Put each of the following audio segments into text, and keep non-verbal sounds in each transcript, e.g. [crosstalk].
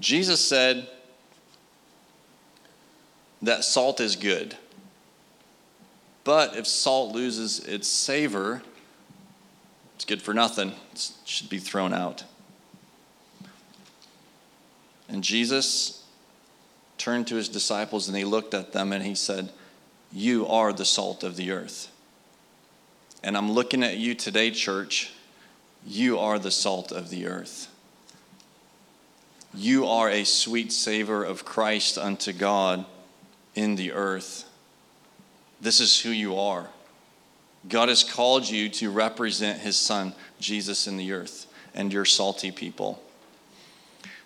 Jesus said that salt is good. But if salt loses its savor, it's good for nothing. It should be thrown out. And Jesus turned to his disciples and he looked at them and he said, You are the salt of the earth. And I'm looking at you today, church. You are the salt of the earth. You are a sweet savor of Christ unto God in the earth. This is who you are. God has called you to represent his son, Jesus, in the earth, and you're salty people.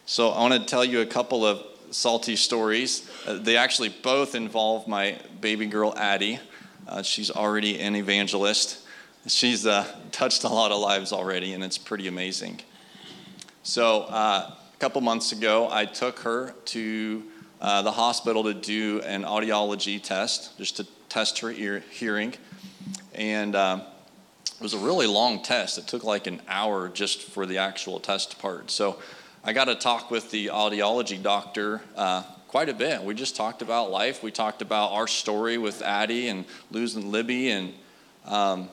So I want to tell you a couple of salty stories. Uh, they actually both involve my baby girl, Addie. Uh, she's already an evangelist. She's uh, [laughs] touched a lot of lives already, and it's pretty amazing. So uh, a couple months ago, I took her to uh, the hospital to do an audiology test, just to test her ear, hearing. And um, it was a really long test. It took like an hour just for the actual test part. So I got to talk with the audiology doctor uh, quite a bit. We just talked about life. We talked about our story with Addie and losing Libby, and um,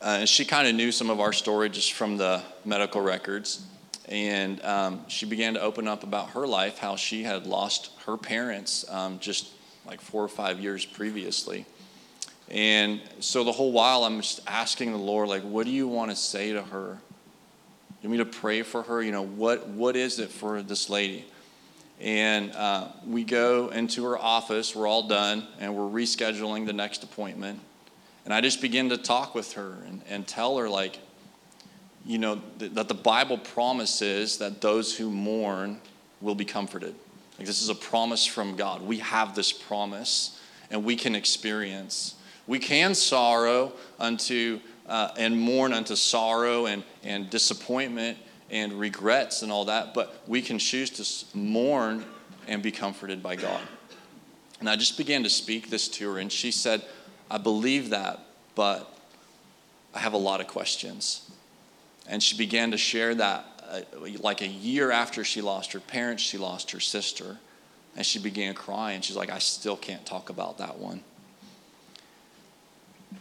uh, and she kind of knew some of our story just from the medical records. And um, she began to open up about her life, how she had lost her parents um, just like four or five years previously. And so the whole while, I'm just asking the Lord, like, what do you want to say to her? You want me to pray for her? You know, what, what is it for this lady? And uh, we go into her office, we're all done, and we're rescheduling the next appointment. And I just begin to talk with her and, and tell her, like, you know, th- that the Bible promises that those who mourn will be comforted. Like, this is a promise from God. We have this promise, and we can experience. We can sorrow unto uh, and mourn unto sorrow and, and disappointment and regrets and all that, but we can choose to mourn and be comforted by God. And I just began to speak this to her, and she said, I believe that, but I have a lot of questions. And she began to share that uh, like a year after she lost her parents, she lost her sister. And she began crying. She's like, I still can't talk about that one.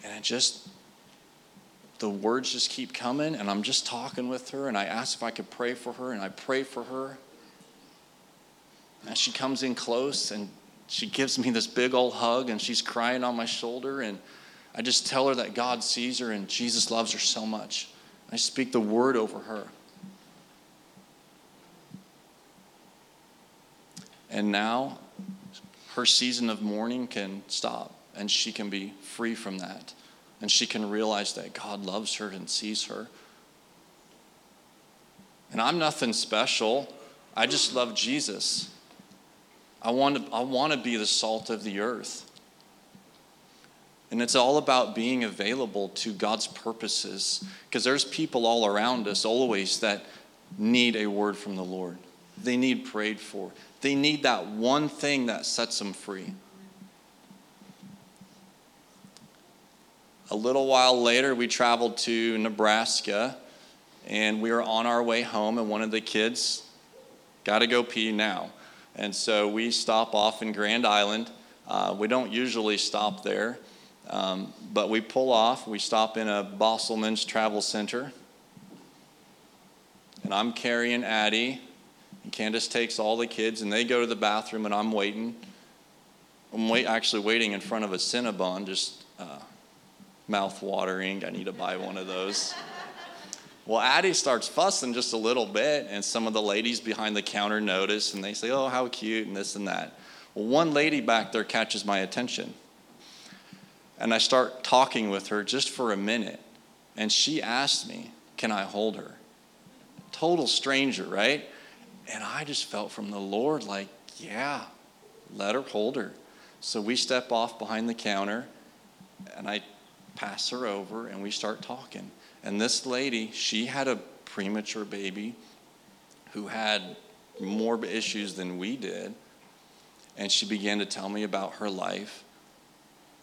And it just, the words just keep coming, and I'm just talking with her, and I asked if I could pray for her, and I pray for her. And she comes in close, and she gives me this big old hug, and she's crying on my shoulder, and I just tell her that God sees her and Jesus loves her so much. I speak the word over her. And now her season of mourning can stop and she can be free from that. And she can realize that God loves her and sees her. And I'm nothing special. I just love Jesus. I want to, I want to be the salt of the earth. And it's all about being available to God's purposes because there's people all around us always that need a word from the Lord. They need prayed for. They need that one thing that sets them free. A little while later, we traveled to Nebraska and we were on our way home, and one of the kids got to go pee now. And so we stop off in Grand Island. Uh, we don't usually stop there. Um, but we pull off, we stop in a Bosselman's Travel Center, and I'm carrying Addie, and Candace takes all the kids, and they go to the bathroom, and I'm waiting. I'm wait, actually waiting in front of a Cinnabon, just uh, mouth watering. I need to buy one of those. Well, Addie starts fussing just a little bit, and some of the ladies behind the counter notice, and they say, Oh, how cute, and this and that. Well, one lady back there catches my attention. And I start talking with her just for a minute. And she asked me, Can I hold her? Total stranger, right? And I just felt from the Lord, like, Yeah, let her hold her. So we step off behind the counter and I pass her over and we start talking. And this lady, she had a premature baby who had more issues than we did. And she began to tell me about her life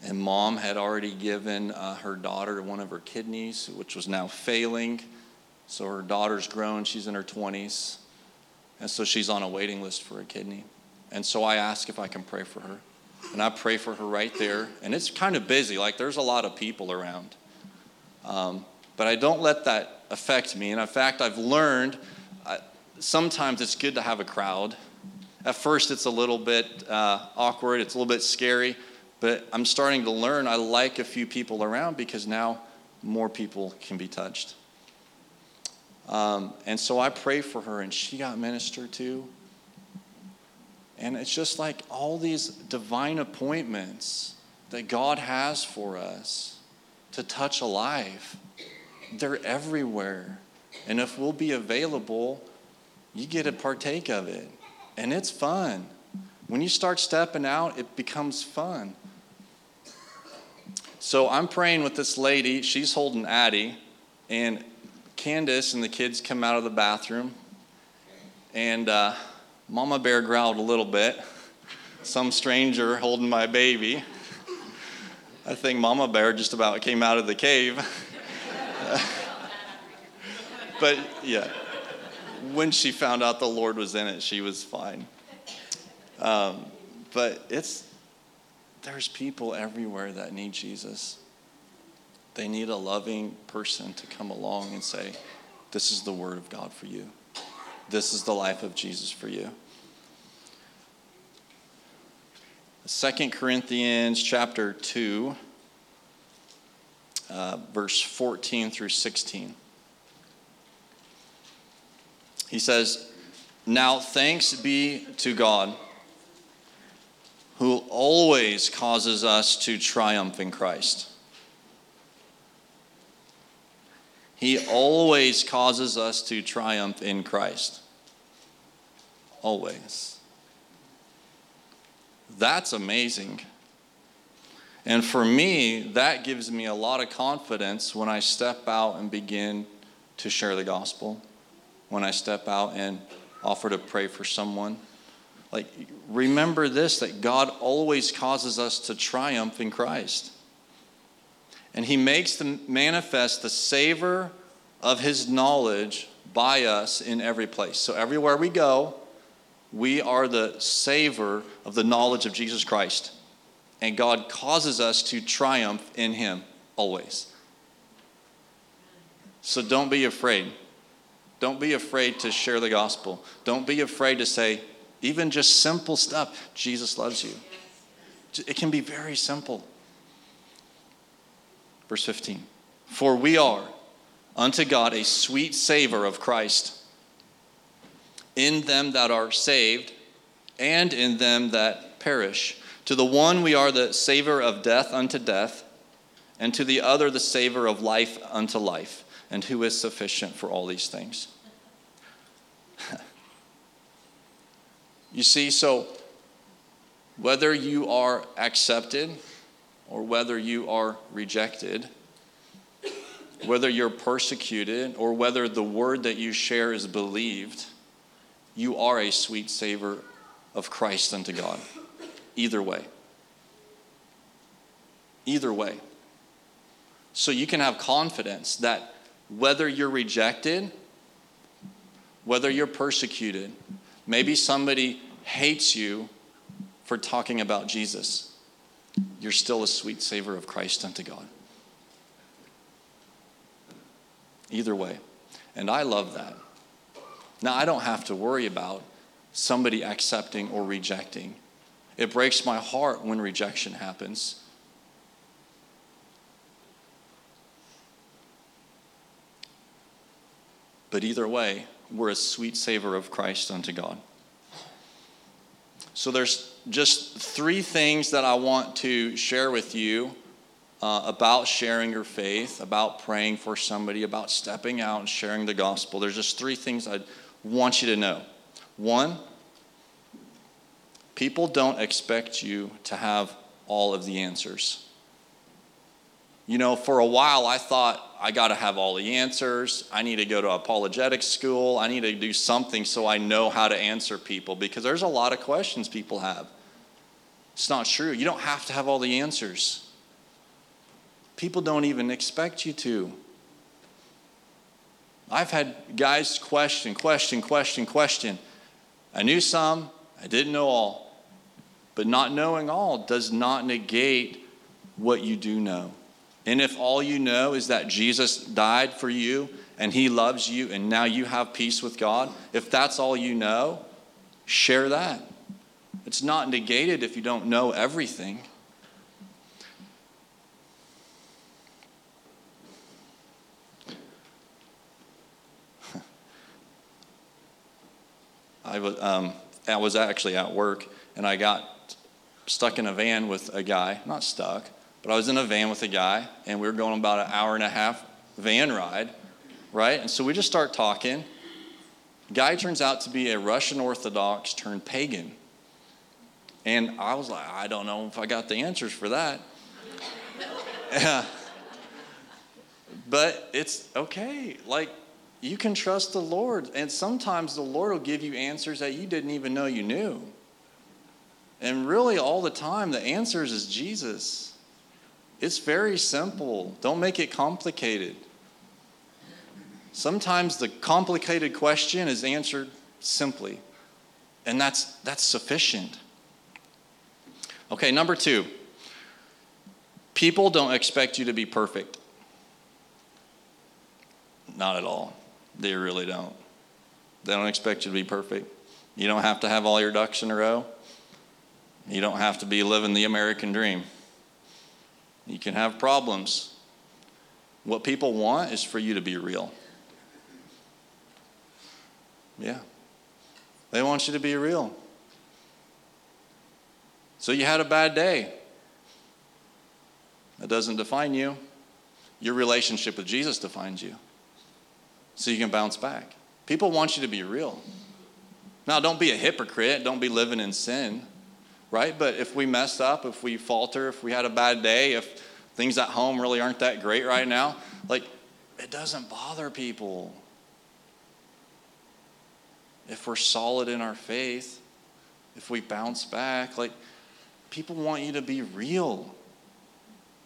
and mom had already given uh, her daughter one of her kidneys, which was now failing. So her daughter's grown, she's in her 20s. And so she's on a waiting list for a kidney. And so I ask if I can pray for her. And I pray for her right there. And it's kind of busy, like there's a lot of people around. Um, but I don't let that affect me. And in fact, I've learned uh, sometimes it's good to have a crowd. At first, it's a little bit uh, awkward, it's a little bit scary, but I'm starting to learn I like a few people around because now more people can be touched. Um, and so I pray for her, and she got ministered to. And it's just like all these divine appointments that God has for us to touch a life. They're everywhere. And if we'll be available, you get to partake of it. And it's fun. When you start stepping out, it becomes fun. So I'm praying with this lady. She's holding Addie. And Candace and the kids come out of the bathroom. And uh, Mama Bear growled a little bit. Some stranger holding my baby. I think Mama Bear just about came out of the cave. [laughs] but yeah, when she found out the Lord was in it, she was fine. Um, but it's there's people everywhere that need Jesus. They need a loving person to come along and say, This is the word of God for you. This is the life of Jesus for you. 2 Corinthians chapter 2, uh, verse 14 through 16. He says, Now thanks be to God who always causes us to triumph in Christ. He always causes us to triumph in Christ. Always. That's amazing. And for me, that gives me a lot of confidence when I step out and begin to share the gospel, when I step out and offer to pray for someone. Like, remember this that God always causes us to triumph in Christ. And He makes the, manifest the savor of His knowledge by us in every place. So, everywhere we go, we are the savor of the knowledge of Jesus Christ. And God causes us to triumph in Him always. So don't be afraid. Don't be afraid to share the gospel. Don't be afraid to say, even just simple stuff, Jesus loves you. It can be very simple. Verse 15 For we are unto God a sweet savor of Christ in them that are saved and in them that perish. To the one we are the savor of death unto death, and to the other the savor of life unto life. And who is sufficient for all these things? You see, so whether you are accepted or whether you are rejected, whether you're persecuted or whether the word that you share is believed, you are a sweet savor of Christ unto God. Either way. Either way. So you can have confidence that whether you're rejected, whether you're persecuted, maybe somebody hates you for talking about Jesus, you're still a sweet savor of Christ unto God. Either way. And I love that. Now, I don't have to worry about somebody accepting or rejecting. It breaks my heart when rejection happens. But either way, we're a sweet savor of Christ unto God. So there's just three things that I want to share with you uh, about sharing your faith, about praying for somebody, about stepping out and sharing the gospel. There's just three things I want you to know. One, people don't expect you to have all of the answers. You know, for a while I thought I got to have all the answers. I need to go to apologetics school. I need to do something so I know how to answer people because there's a lot of questions people have. It's not true. You don't have to have all the answers. People don't even expect you to. I've had guys question, question, question, question, I knew some, I didn't know all. But not knowing all does not negate what you do know. And if all you know is that Jesus died for you and he loves you and now you have peace with God, if that's all you know, share that. It's not negated if you don't know everything. [laughs] I was, um, I was actually at work and I got stuck in a van with a guy, not stuck, but I was in a van with a guy and we were going about an hour and a half van ride, right? And so we just start talking. Guy turns out to be a Russian Orthodox turned pagan. And I was like, I don't know if I got the answers for that. [laughs] but it's okay. Like, you can trust the Lord. And sometimes the Lord will give you answers that you didn't even know you knew. And really, all the time, the answers is Jesus. It's very simple. Don't make it complicated. Sometimes the complicated question is answered simply, and that's, that's sufficient. Okay, number two people don't expect you to be perfect. Not at all. They really don't. They don't expect you to be perfect. You don't have to have all your ducks in a row. You don't have to be living the American dream. You can have problems. What people want is for you to be real. Yeah. They want you to be real. So you had a bad day. That doesn't define you. Your relationship with Jesus defines you. So you can bounce back. People want you to be real. Now, don't be a hypocrite. Don't be living in sin, right? But if we mess up, if we falter, if we had a bad day, if things at home really aren't that great right now, like, it doesn't bother people. If we're solid in our faith, if we bounce back, like, people want you to be real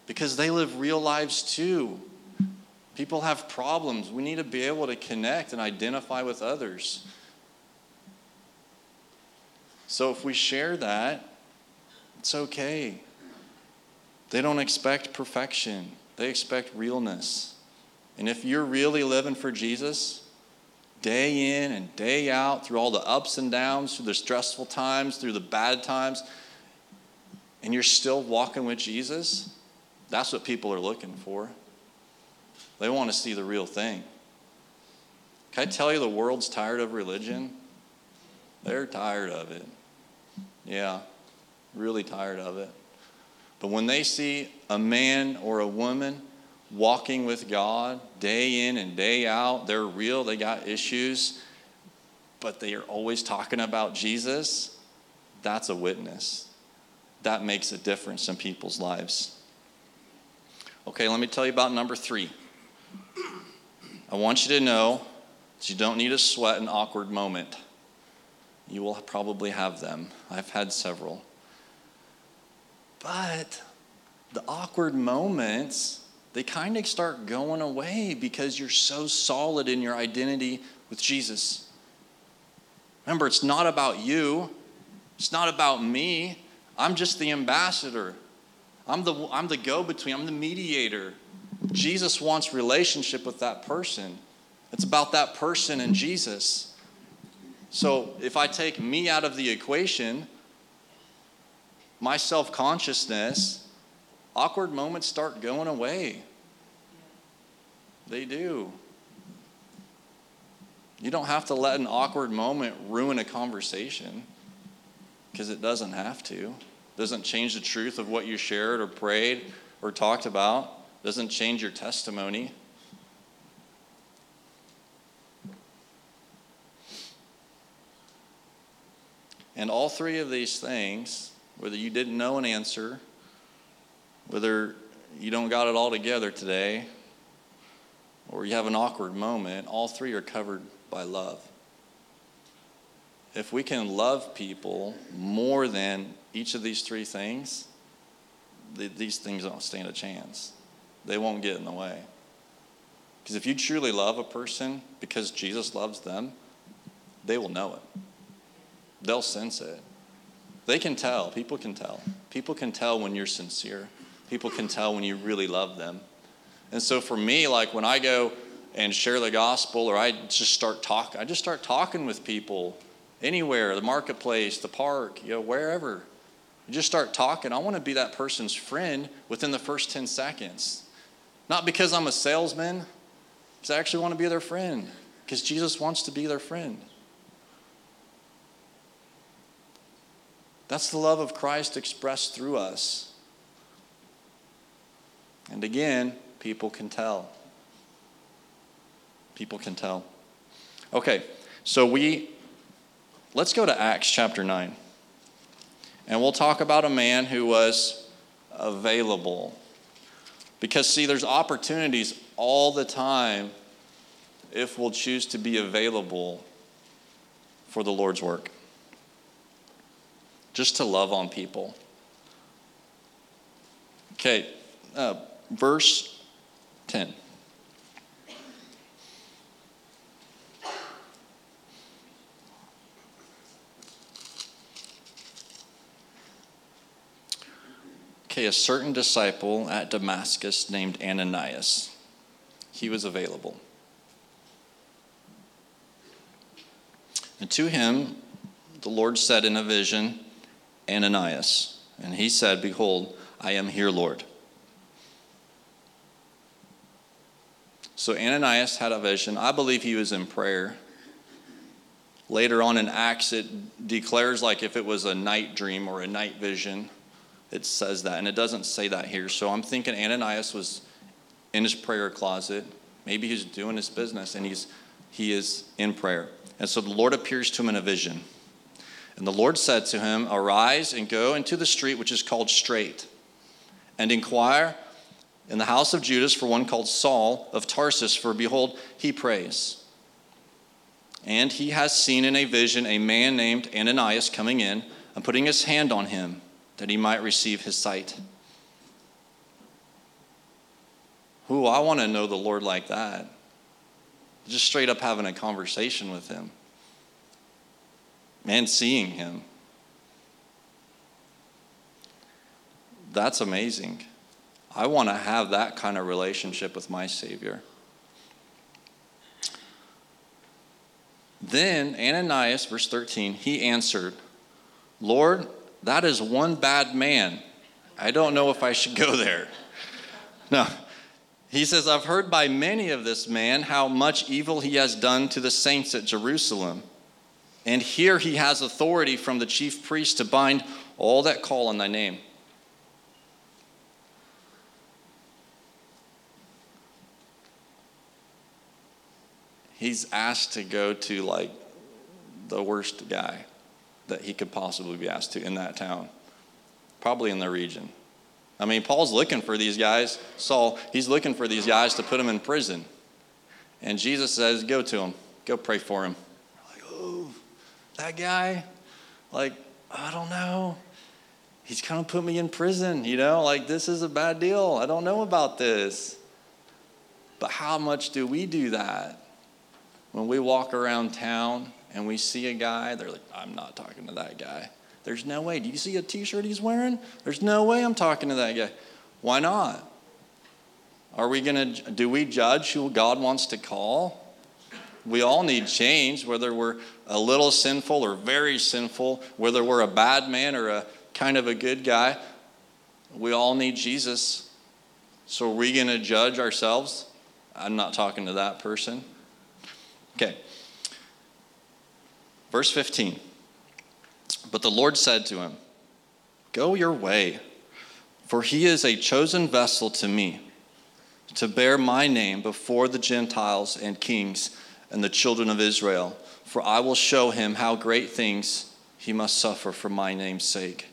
because they live real lives too. People have problems. We need to be able to connect and identify with others. So if we share that, it's okay. They don't expect perfection, they expect realness. And if you're really living for Jesus, day in and day out, through all the ups and downs, through the stressful times, through the bad times, and you're still walking with Jesus, that's what people are looking for. They want to see the real thing. Can I tell you the world's tired of religion? They're tired of it. Yeah, really tired of it. But when they see a man or a woman walking with God day in and day out, they're real, they got issues, but they are always talking about Jesus, that's a witness. That makes a difference in people's lives. Okay, let me tell you about number three. I want you to know that you don't need to sweat an awkward moment. You will probably have them. I've had several. But the awkward moments, they kind of start going away because you're so solid in your identity with Jesus. Remember, it's not about you, it's not about me. I'm just the ambassador. I'm the, I'm the go between, I'm the mediator. Jesus wants relationship with that person. It's about that person and Jesus. So if I take me out of the equation, my self consciousness, awkward moments start going away. They do. You don't have to let an awkward moment ruin a conversation because it doesn't have to. Doesn't change the truth of what you shared or prayed or talked about doesn't change your testimony. And all three of these things, whether you didn't know an answer, whether you don't got it all together today, or you have an awkward moment, all three are covered by love. If we can love people more than each of these three things, these things don't stand a chance they won't get in the way. Because if you truly love a person because Jesus loves them, they will know it. they'll sense it. They can tell. People can tell. People can tell when you're sincere. People can tell when you really love them. And so for me, like when I go and share the gospel or I just start talking, I just start talking with people anywhere, the marketplace, the park, you know, wherever. You just start talking. I want to be that person's friend within the first 10 seconds. Not because I'm a salesman, because I actually want to be their friend, because Jesus wants to be their friend. That's the love of Christ expressed through us. And again, people can tell. People can tell. Okay, so we let's go to Acts chapter 9. And we'll talk about a man who was available. Because, see, there's opportunities all the time if we'll choose to be available for the Lord's work just to love on people. Okay, uh, verse 10. Okay, a certain disciple at Damascus named Ananias. He was available. And to him, the Lord said in a vision, Ananias. And he said, Behold, I am here, Lord. So Ananias had a vision. I believe he was in prayer. Later on in Acts, it declares like if it was a night dream or a night vision. It says that, and it doesn't say that here. So I'm thinking Ananias was in his prayer closet. Maybe he's doing his business, and he's he is in prayer. And so the Lord appears to him in a vision. And the Lord said to him, Arise and go into the street which is called Straight, and inquire in the house of Judas for one called Saul of Tarsus, for behold, he prays. And he has seen in a vision a man named Ananias coming in and putting his hand on him that he might receive his sight. Who I want to know the Lord like that. Just straight up having a conversation with him and seeing him. That's amazing. I want to have that kind of relationship with my Savior. Then Ananias, verse 13, he answered, Lord, that is one bad man. I don't know if I should go there. No. He says, I've heard by many of this man how much evil he has done to the saints at Jerusalem. And here he has authority from the chief priest to bind all that call on thy name. He's asked to go to like the worst guy that he could possibly be asked to in that town, probably in the region. I mean, Paul's looking for these guys. Saul, he's looking for these guys to put him in prison. And Jesus says, Go to him, go pray for him that guy, like, I don't know. He's kind of put me in prison, you know, like this is a bad deal. I don't know about this. But how much do we do that when we walk around town and we see a guy? They're like, I'm not talking to that guy. There's no way. Do you see a t shirt he's wearing? There's no way I'm talking to that guy. Why not? Are we going to, do we judge who God wants to call? We all need change, whether we're a little sinful or very sinful, whether we're a bad man or a kind of a good guy. We all need Jesus. So are we going to judge ourselves? I'm not talking to that person. Okay. Verse 15. But the Lord said to him, Go your way, for he is a chosen vessel to me to bear my name before the Gentiles and kings and the children of Israel, for I will show him how great things he must suffer for my name's sake.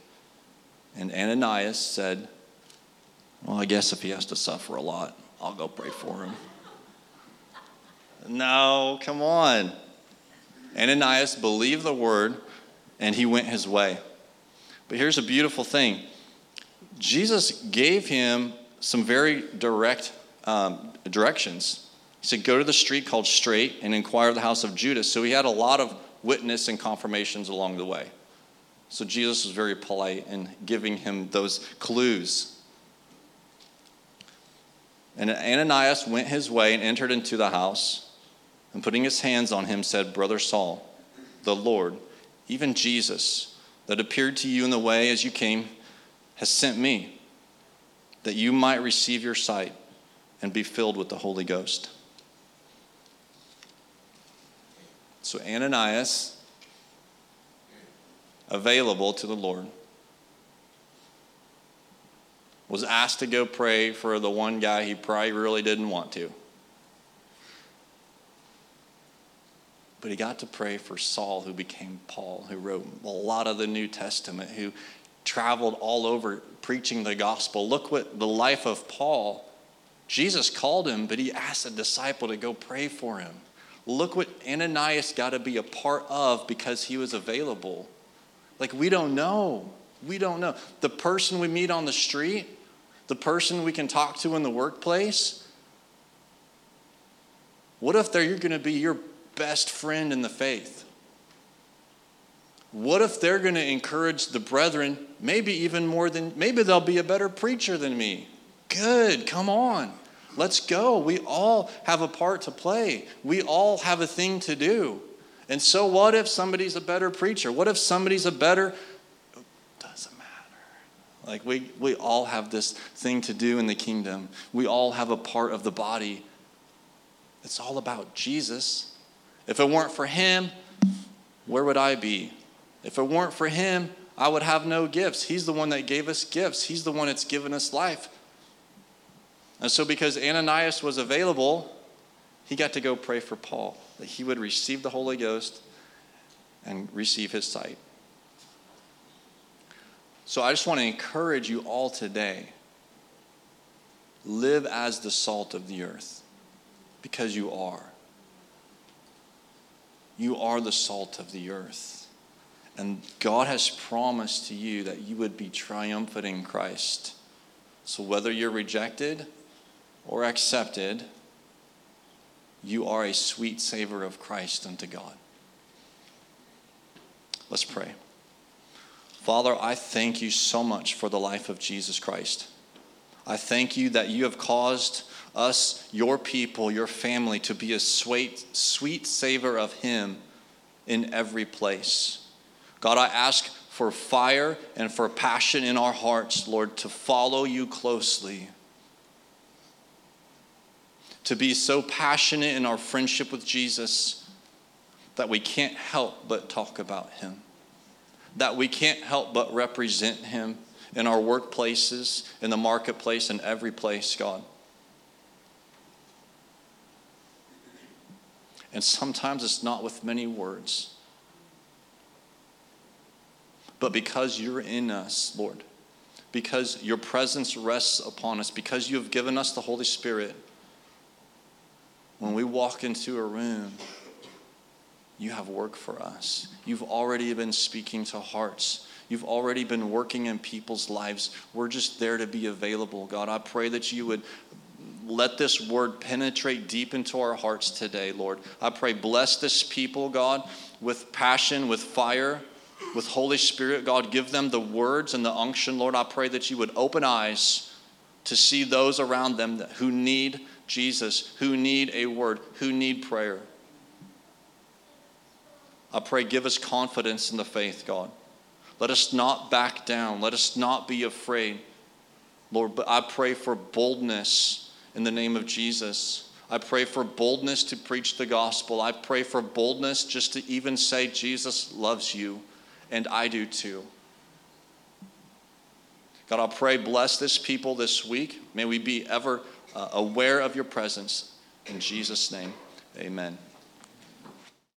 And Ananias said, Well, I guess if he has to suffer a lot, I'll go pray for him. No, come on. Ananias believed the word and he went his way. But here's a beautiful thing Jesus gave him some very direct um, directions. He said, Go to the street called Straight and inquire of the house of Judas. So he had a lot of witness and confirmations along the way. So Jesus was very polite in giving him those clues. And Ananias went his way and entered into the house, and putting his hands on him, said, Brother Saul, the Lord, even Jesus, that appeared to you in the way as you came, has sent me, that you might receive your sight and be filled with the Holy Ghost. So Ananias, available to the Lord, was asked to go pray for the one guy he probably really didn't want to. But he got to pray for Saul, who became Paul, who wrote a lot of the New Testament, who traveled all over preaching the gospel. Look what the life of Paul, Jesus called him, but he asked a disciple to go pray for him. Look what Ananias got to be a part of because he was available. Like, we don't know. We don't know. The person we meet on the street, the person we can talk to in the workplace, what if they're going to be your best friend in the faith? What if they're going to encourage the brethren, maybe even more than, maybe they'll be a better preacher than me? Good, come on. Let's go. We all have a part to play. We all have a thing to do. And so, what if somebody's a better preacher? What if somebody's a better. Doesn't matter. Like, we, we all have this thing to do in the kingdom. We all have a part of the body. It's all about Jesus. If it weren't for Him, where would I be? If it weren't for Him, I would have no gifts. He's the one that gave us gifts, He's the one that's given us life. And so, because Ananias was available, he got to go pray for Paul that he would receive the Holy Ghost and receive his sight. So, I just want to encourage you all today live as the salt of the earth because you are. You are the salt of the earth. And God has promised to you that you would be triumphant in Christ. So, whether you're rejected, or accepted, you are a sweet savor of Christ unto God. Let's pray. Father, I thank you so much for the life of Jesus Christ. I thank you that you have caused us, your people, your family, to be a sweet, sweet savor of Him in every place. God, I ask for fire and for passion in our hearts, Lord, to follow you closely to be so passionate in our friendship with Jesus that we can't help but talk about him, that we can't help but represent him in our workplaces, in the marketplace, in every place, God. And sometimes it's not with many words, but because you're in us, Lord, because your presence rests upon us, because you have given us the Holy Spirit when we walk into a room, you have work for us. You've already been speaking to hearts. You've already been working in people's lives. We're just there to be available. God, I pray that you would let this word penetrate deep into our hearts today, Lord. I pray, bless this people, God, with passion, with fire, with Holy Spirit. God, give them the words and the unction, Lord. I pray that you would open eyes to see those around them who need Jesus, who need a word, who need prayer. I pray, give us confidence in the faith, God. Let us not back down. Let us not be afraid. Lord, but I pray for boldness in the name of Jesus. I pray for boldness to preach the gospel. I pray for boldness just to even say, Jesus loves you, and I do too. God, I pray, bless this people this week. May we be ever Uh, aware of your presence. In Jesus' name, amen.